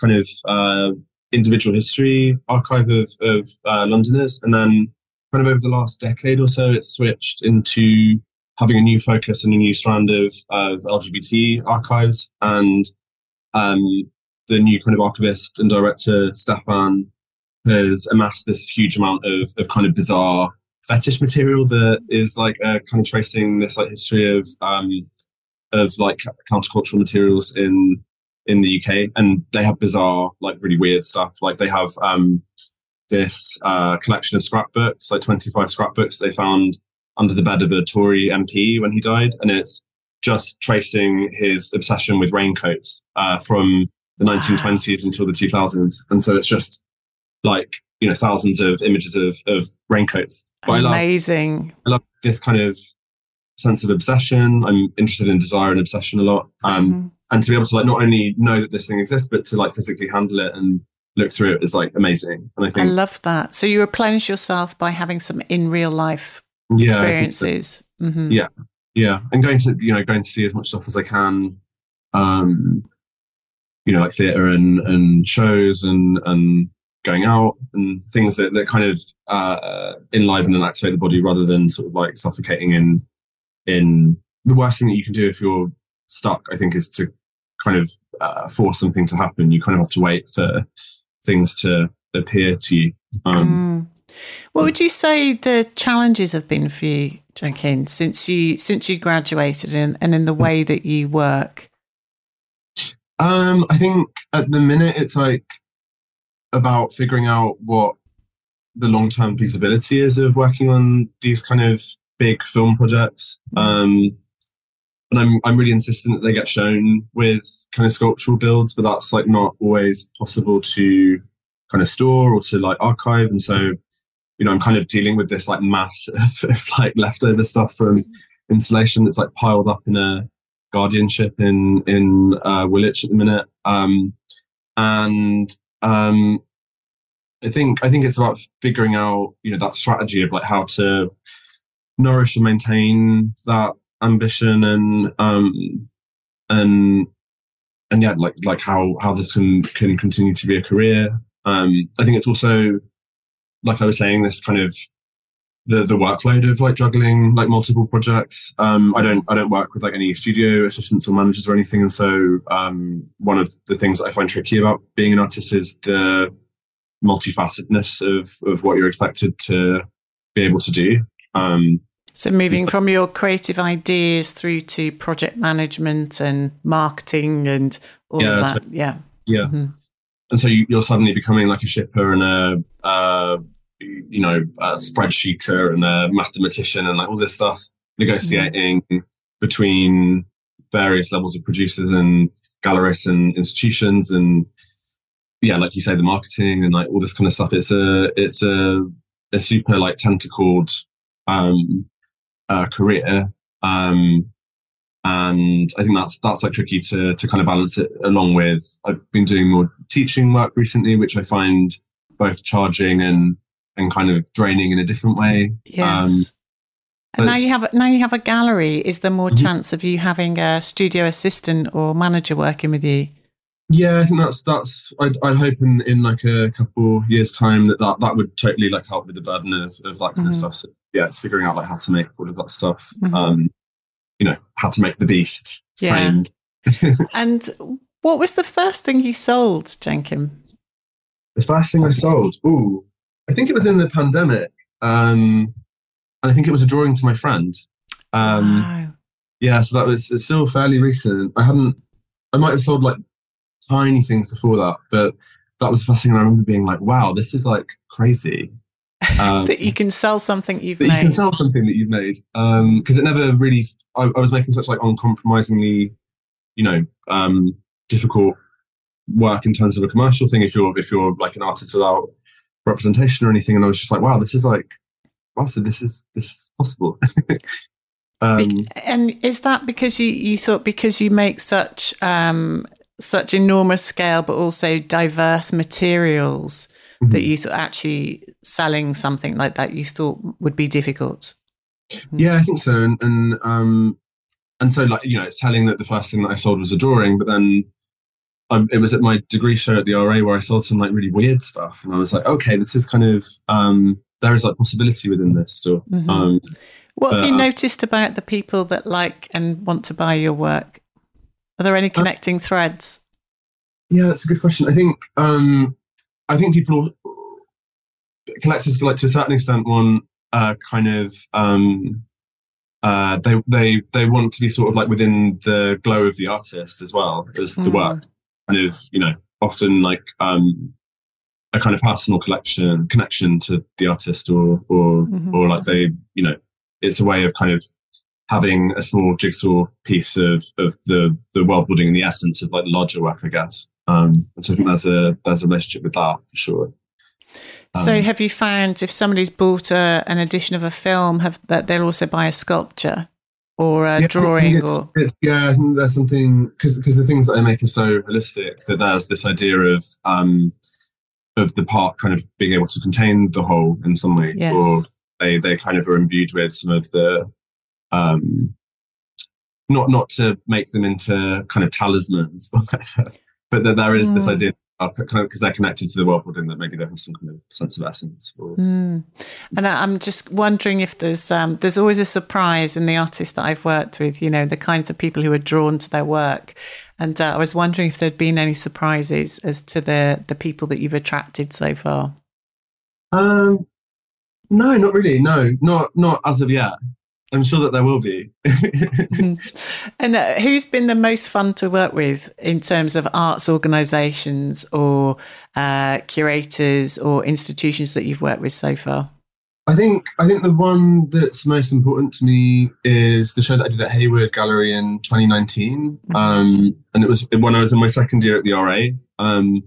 kind of uh, individual history archive of, of uh, Londoners, and then kind of over the last decade or so, it's switched into having a new focus and a new strand of, of LGBT archives, and um, the new kind of archivist and director Stefan has amassed this huge amount of, of kind of bizarre fetish material that is like uh, kind of tracing this like history of um, of like countercultural materials in in the UK, and they have bizarre, like really weird stuff. Like they have um, this uh, collection of scrapbooks, like twenty five scrapbooks they found under the bed of a Tory MP when he died, and it's just tracing his obsession with raincoats uh, from the 1920s until the 2000s, and so it's just like you know thousands of images of of raincoats. But Amazing. I love, I love this kind of sense of obsession. I'm interested in desire and obsession a lot. Um, mm-hmm. And to be able to like not only know that this thing exists, but to like physically handle it and look through it is like amazing. And I think I love that. So you replenish yourself by having some in real life yeah, experiences. So. Mm-hmm. Yeah, yeah, and going to you know going to see as much stuff as I can. Um, you know, like theatre and and shows and and going out and things that, that kind of uh, enliven and activate the body rather than sort of like suffocating in in the worst thing that you can do if you're stuck i think is to kind of uh, force something to happen. You kind of have to wait for things to appear to you. Um, mm. what would you say the challenges have been for you Jenkin, since you since you graduated and, and in the way that you work? Um, i think at the minute it's like about figuring out what the long term feasibility is of working on these kind of big film projects. Um, and I'm I'm really insistent that they get shown with kind of sculptural builds, but that's like not always possible to kind of store or to like archive. And so, you know, I'm kind of dealing with this like mass of, of like leftover stuff from installation that's like piled up in a guardianship in in uh, Woolwich at the minute. Um, and um, I think I think it's about figuring out you know that strategy of like how to nourish and maintain that ambition and um and and yeah like like how how this can can continue to be a career. Um i think it's also like i was saying this kind of the the workload of like juggling like multiple projects um i don't i don't work with like any studio assistants or managers or anything and so um one of the things that i find tricky about being an artist is the multifacetedness of of what you're expected to be able to do um so moving from your creative ideas through to project management and marketing and all yeah, of that. So, yeah. Yeah. Mm-hmm. And so you, are suddenly becoming like a shipper and a, uh, you know, a spreadsheeter and a mathematician and like all this stuff, negotiating mm-hmm. between various levels of producers and gallerists and institutions and yeah, like you say, the marketing and like all this kind of stuff. It's a it's a a super like tentacled um uh, career. Um, and I think that's that's like tricky to to kind of balance it along with. I've been doing more teaching work recently, which I find both charging and and kind of draining in a different way. Yes. Um, and now you have now you have a gallery. Is there more mm-hmm. chance of you having a studio assistant or manager working with you? Yeah, I think that's that's. I'd, I'd hope in, in like a couple years time that, that that would totally like help with the burden of, of that kind mm-hmm. of stuff. So yeah, it's figuring out like how to make all of that stuff. Mm-hmm. Um, you know, how to make the beast. Yeah. and what was the first thing you sold, Jenkin? The first thing I sold, ooh, I think it was in the pandemic, um, and I think it was a drawing to my friend. Um, wow. Yeah, so that was it's still fairly recent. I hadn't, I might have sold like tiny things before that, but that was the first thing I remember being like, "Wow, this is like crazy." Um, that you can sell something you've made. You can sell something that you've made because um, it never really. I, I, was making such like uncompromisingly, you know, um, difficult work in terms of a commercial thing. If you're if you're like an artist without representation or anything, and I was just like, wow, this is like, wow, so this is this is possible. um, and is that because you you thought because you make such um, such enormous scale, but also diverse materials? mm-hmm. that you thought actually selling something like that you thought would be difficult? Mm-hmm. Yeah, I think so. And, and um, and so like you know, it's telling that the first thing that I sold was a drawing, but then um, it was at my degree show at the RA where I sold some like really weird stuff, and I was like, okay, this is kind of um, there is like possibility within this. So, mm-hmm. um, what have you uh, noticed about the people that like and want to buy your work? Are there any uh, connecting uh, threads? Yeah, that's a good question. I think um, I think people collectors like to a certain extent want uh, kind of um, uh, they they they want to be sort of like within the glow of the artist as well as mm. the work kind of you know often like um, a kind of personal collection connection to the artist or or mm-hmm. or like they you know it's a way of kind of having a small jigsaw piece of of the the world building and the essence of like the larger work I guess um, so I think there's a there's a relationship with that for sure. Um, so have you found if somebody's bought a, an edition of a film, have that they'll also buy a sculpture or a yeah, drawing it's, or it's, yeah, I think there's something because because the things that I make are so holistic that there's this idea of um of the part kind of being able to contain the whole in some way, yes. or they they kind of are imbued with some of the um not not to make them into kind of talismans or whatever, but that there is mm. this idea kind of because they're connected to the world building that maybe they have some kind of sense of essence. Or, mm. And I'm just wondering if there's um, there's always a surprise in the artists that I've worked with. You know, the kinds of people who are drawn to their work. And uh, I was wondering if there'd been any surprises as to the the people that you've attracted so far. Um, no, not really. No, not not as of yet. I'm sure that there will be. and uh, who's been the most fun to work with in terms of arts organisations or uh, curators or institutions that you've worked with so far? I think I think the one that's most important to me is the show that I did at Hayward Gallery in 2019, mm-hmm. um, and it was when I was in my second year at the RA. Um,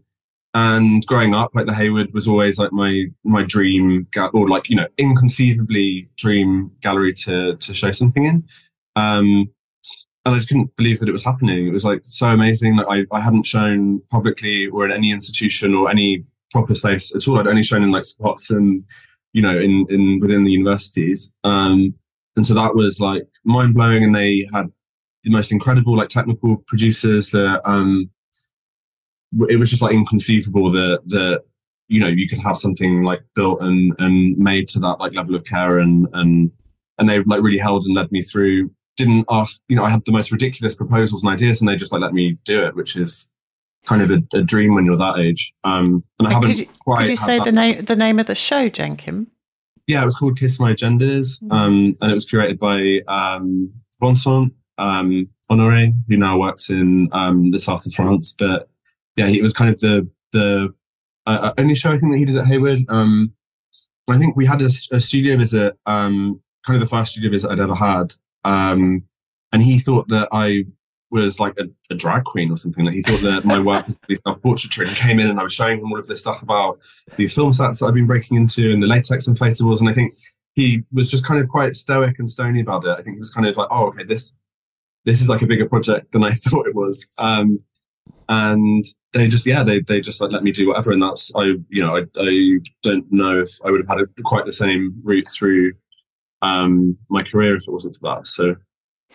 and growing up, like the Hayward was always like my my dream, ga- or like you know, inconceivably dream gallery to to show something in. Um, and I just couldn't believe that it was happening. It was like so amazing. Like I, I hadn't shown publicly or in any institution or any proper space at all. I'd only shown in like spots and you know in in within the universities. Um, and so that was like mind blowing. And they had the most incredible like technical producers that um it was just like inconceivable that that you know you could have something like built and and made to that like level of care and and and they like really held and led me through. Didn't ask you know i had the most ridiculous proposals and ideas and they just like let me do it which is kind of a, a dream when you're that age. Um and i haven't could you, quite could you say the name the name of the show jenkin? Yeah it was called Kiss My Genders mm-hmm. um and it was curated by um vincent um Honoré who now works in um the south of france but yeah, it was kind of the the uh, uh, only show I think that he did at Hayward. Um, I think we had a, a studio visit, um, kind of the first studio visit I'd ever had, um, and he thought that I was like a, a, drag queen or something. Like he thought that my work was self portraiture, and came in and I was showing him all of this stuff about these film sets that I've been breaking into and the latex inflatables, and I think he was just kind of quite stoic and stony about it. I think he was kind of like, oh, okay, this this is like a bigger project than I thought it was. Um, and they just yeah they they just like let me do whatever. And that's i you know i, I don't know if i would have had a, quite the same route through um my career if it wasn't for that. So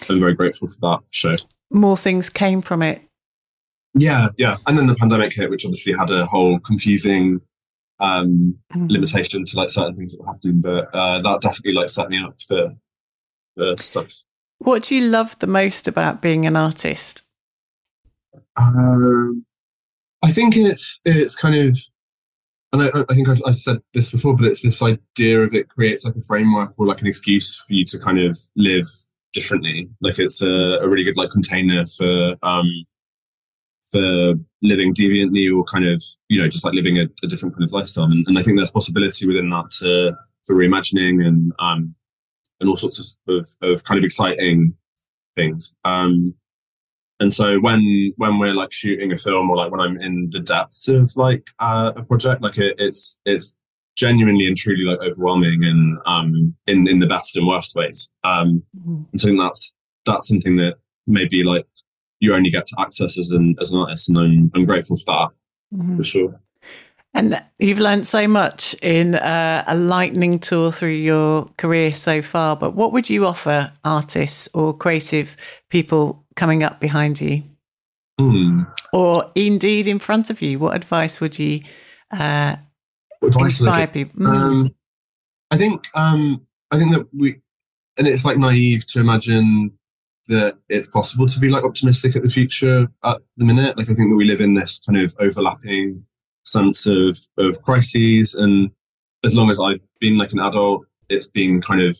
i'm very grateful for that show. More things came from it. Yeah yeah. And then the pandemic hit which obviously had a whole confusing um mm. limitation to like certain things that were happening. But uh that definitely like set me up for for stuff. What do you love the most about being an artist um, I think it's it's kind of, and I, I think I've, I've, said this before, but it's this idea of it creates like a framework or like an excuse for you to kind of live differently. Like it's a, a really good like container for um for living deviantly or kind of you know just like living a, a different kind of lifestyle. And, and, I think there's possibility within that to, for reimagining and um and all sorts of, of, of kind of exciting things. Um, and so when when we're like shooting a film or like when I'm in the depths of like uh, a project, like it, it's it's genuinely and truly like overwhelming and um in in the best and worst ways. Um, mm-hmm. and so that's that's something that maybe like you only get to access as an as an artist, and I'm I'm grateful for that mm-hmm. for sure. And you've learned so much in uh, a lightning tour through your career so far. But what would you offer artists or creative people coming up behind you? Mm. Or indeed in front of you? What advice would you uh, inspire people? Mm. Um, I think um, I think that we, and it's like naive to imagine that it's possible to be like optimistic at the future at the minute. Like I think that we live in this kind of overlapping sense of of crises, and as long as I've been like an adult, it's been kind of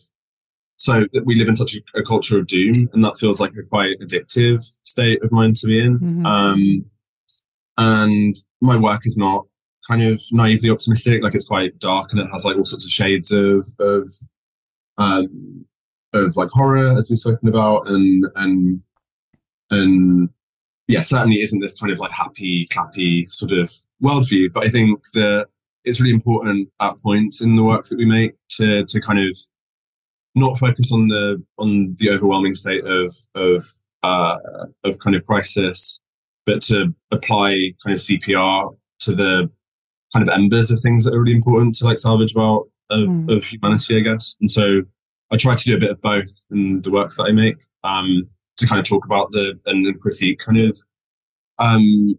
so that we live in such a, a, culture of doom, and that feels like a quite addictive state of mind to be in. Mm-hmm. Um, and my work is not kind of naively optimistic; like it's quite dark, and it has like all sorts of shades of of um, of like horror, as we've spoken about, and and and yeah, certainly isn't this kind of like happy, clappy sort of worldview. But I think that it's really important at points in the work that we make to to kind of not focus on the on the overwhelming state of of uh, of kind of crisis, but to apply kind of CPR to the kind of embers of things that are really important to like salvage about of, mm. of humanity, I guess. And so I try to do a bit of both in the work that I make um, to kind of talk about the and critique kind of um,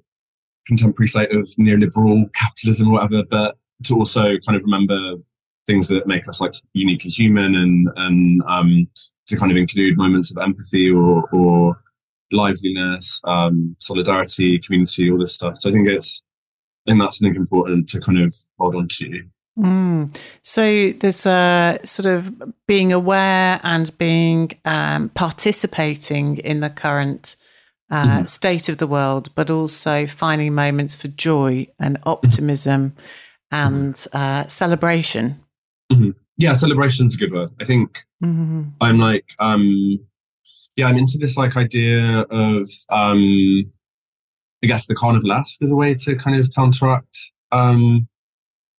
contemporary state of neoliberal capitalism or whatever, but to also kind of remember things that make us like uniquely human and and um, to kind of include moments of empathy or, or liveliness, um, solidarity, community, all this stuff. So I think it's I think that's something important to kind of hold on to. Mm. So there's a sort of being aware and being um, participating in the current uh, mm-hmm. state of the world, but also finding moments for joy and optimism and mm-hmm. uh, celebration. Mm-hmm. Yeah, celebration's a good word. I think mm-hmm. I'm like, um, yeah, I'm into this like idea of, um, I guess, the carnivalesque as a way to kind of counteract um,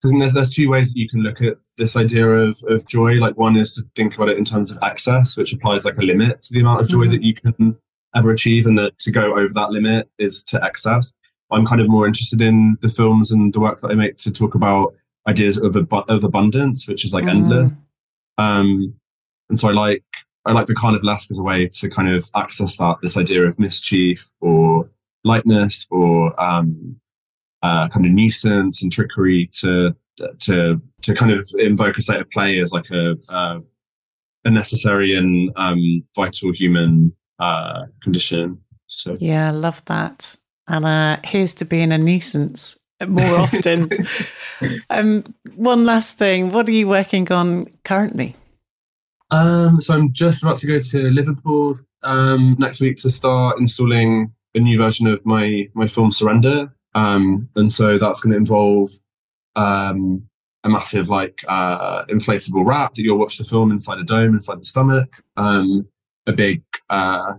because there's there's two ways that you can look at this idea of of joy. Like one is to think about it in terms of excess, which applies like a limit to the amount of joy mm-hmm. that you can ever achieve, and that to go over that limit is to excess. I'm kind of more interested in the films and the work that I make to talk about ideas of ab- of abundance, which is like mm-hmm. endless. Um, and so I like I like the carnivalesque as a way to kind of access that this idea of mischief or lightness or um, uh, kind of nuisance and trickery to to to kind of invoke a state of play as like a uh, a necessary and um, vital human uh, condition. So yeah, I love that. And uh, here's to being a nuisance more often. um, one last thing, what are you working on currently? Um, so I'm just about to go to Liverpool um, next week to start installing a new version of my my film Surrender, um, and so that's going to involve um, a massive like uh, inflatable wrap that you'll watch the film inside a dome inside the stomach. Um, a big uh,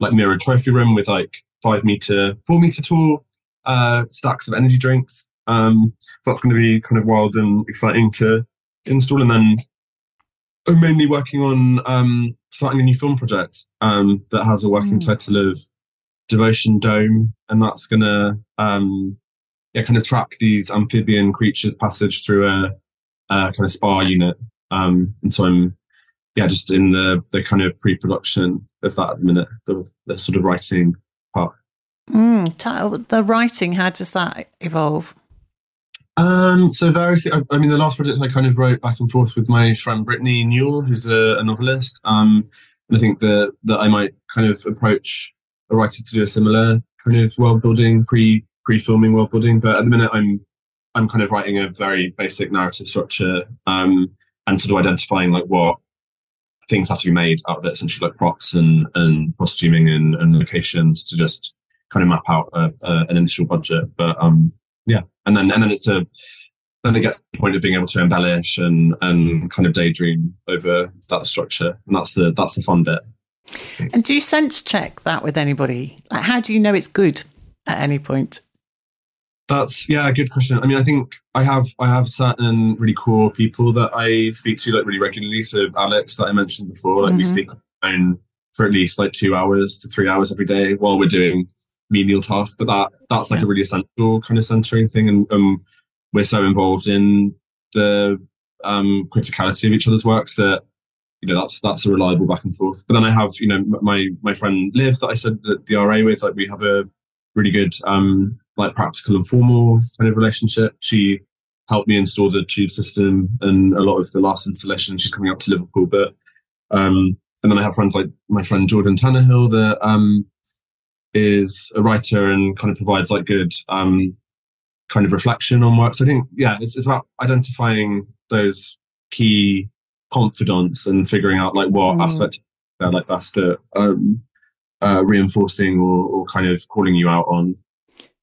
like mirrored trophy room with like five meter, four meter tall uh, stacks of energy drinks. Um, so that's going to be kind of wild and exciting to install. And then I'm mainly working on um, starting a new film project um, that has a working mm. title of Devotion Dome, and that's going to um, yeah kind of track these amphibian creatures' passage through a, a kind of spa unit. Um, and so I'm yeah just in the the kind of pre-production of that at the minute, the, the sort of writing. Mm, the writing, how does that evolve? Um, so various. I, I, mean, the last project I kind of wrote back and forth with my friend Brittany Newell, who's a, a novelist. Um, and I think that that I might kind of approach a writer to do a similar kind of world building, pre pre filming world building. But at the minute, I'm I'm kind of writing a very basic narrative structure um, and sort of identifying like what things have to be made out of it, essentially like props and and costuming and, and locations to just kind of map out a, a, an initial budget. But um, yeah, and then and then it's a then it gets to the point of being able to embellish and and kind of daydream over that structure, and that's the that's the fun bit. And do you sense check that with anybody? Like, how do you know it's good at any point? That's yeah, a good question. I mean, I think I have I have certain really core people that I speak to like really regularly. So Alex that I mentioned before, like mm-hmm. we speak on for at least like two hours to three hours every day while we're doing menial tasks. But that that's like yeah. a really essential kind of centering thing, and um, we're so involved in the um, criticality of each other's works that you know that's that's a reliable back and forth. But then I have you know my my friend Liv that I said that the RA with like we have a really good um, like practical and formal kind of relationship. She helped me install the tube system and a lot of the last installation. She's coming up to Liverpool, but um, and then I have friends like my friend Jordan Tannahill that um, is a writer and kind of provides like good um, kind of reflection on work. So I think yeah, it's it's about identifying those key confidants and figuring out like what mm. aspect they're like best at um, uh, reinforcing or, or kind of calling you out on.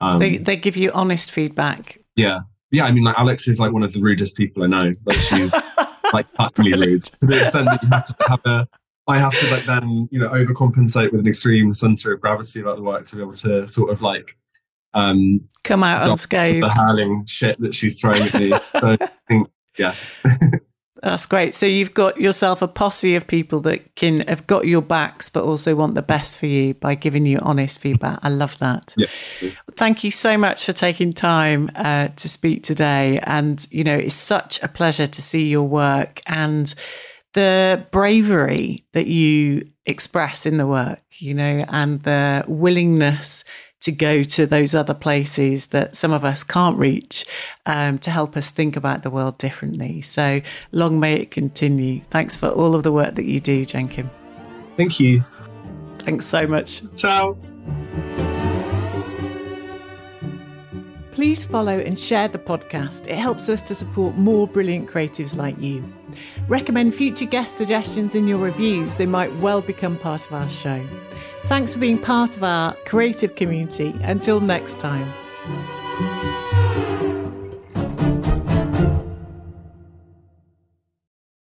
Um, so they, they give you honest feedback. Yeah. Yeah. I mean, like Alex is like one of the rudest people I know. Like she's like utterly rude to the extent that you have to have a, I have to like then, you know, overcompensate with an extreme center of gravity about the work to be able to sort of like um come out unscathed. The hurling shit that she's throwing at me. so I think, yeah. That's great. So you've got yourself a posse of people that can have got your backs, but also want the best for you by giving you honest feedback. I love that. Yeah. Thank you so much for taking time uh, to speak today. And you know, it's such a pleasure to see your work and the bravery that you express in the work. You know, and the willingness to go to those other places that some of us can't reach um, to help us think about the world differently. So long may it continue. Thanks for all of the work that you do, Jenkin. Thank you. Thanks so much. Ciao. please follow and share the podcast. It helps us to support more brilliant creatives like you. Recommend future guest suggestions in your reviews, they might well become part of our show. Thanks for being part of our creative community. Until next time.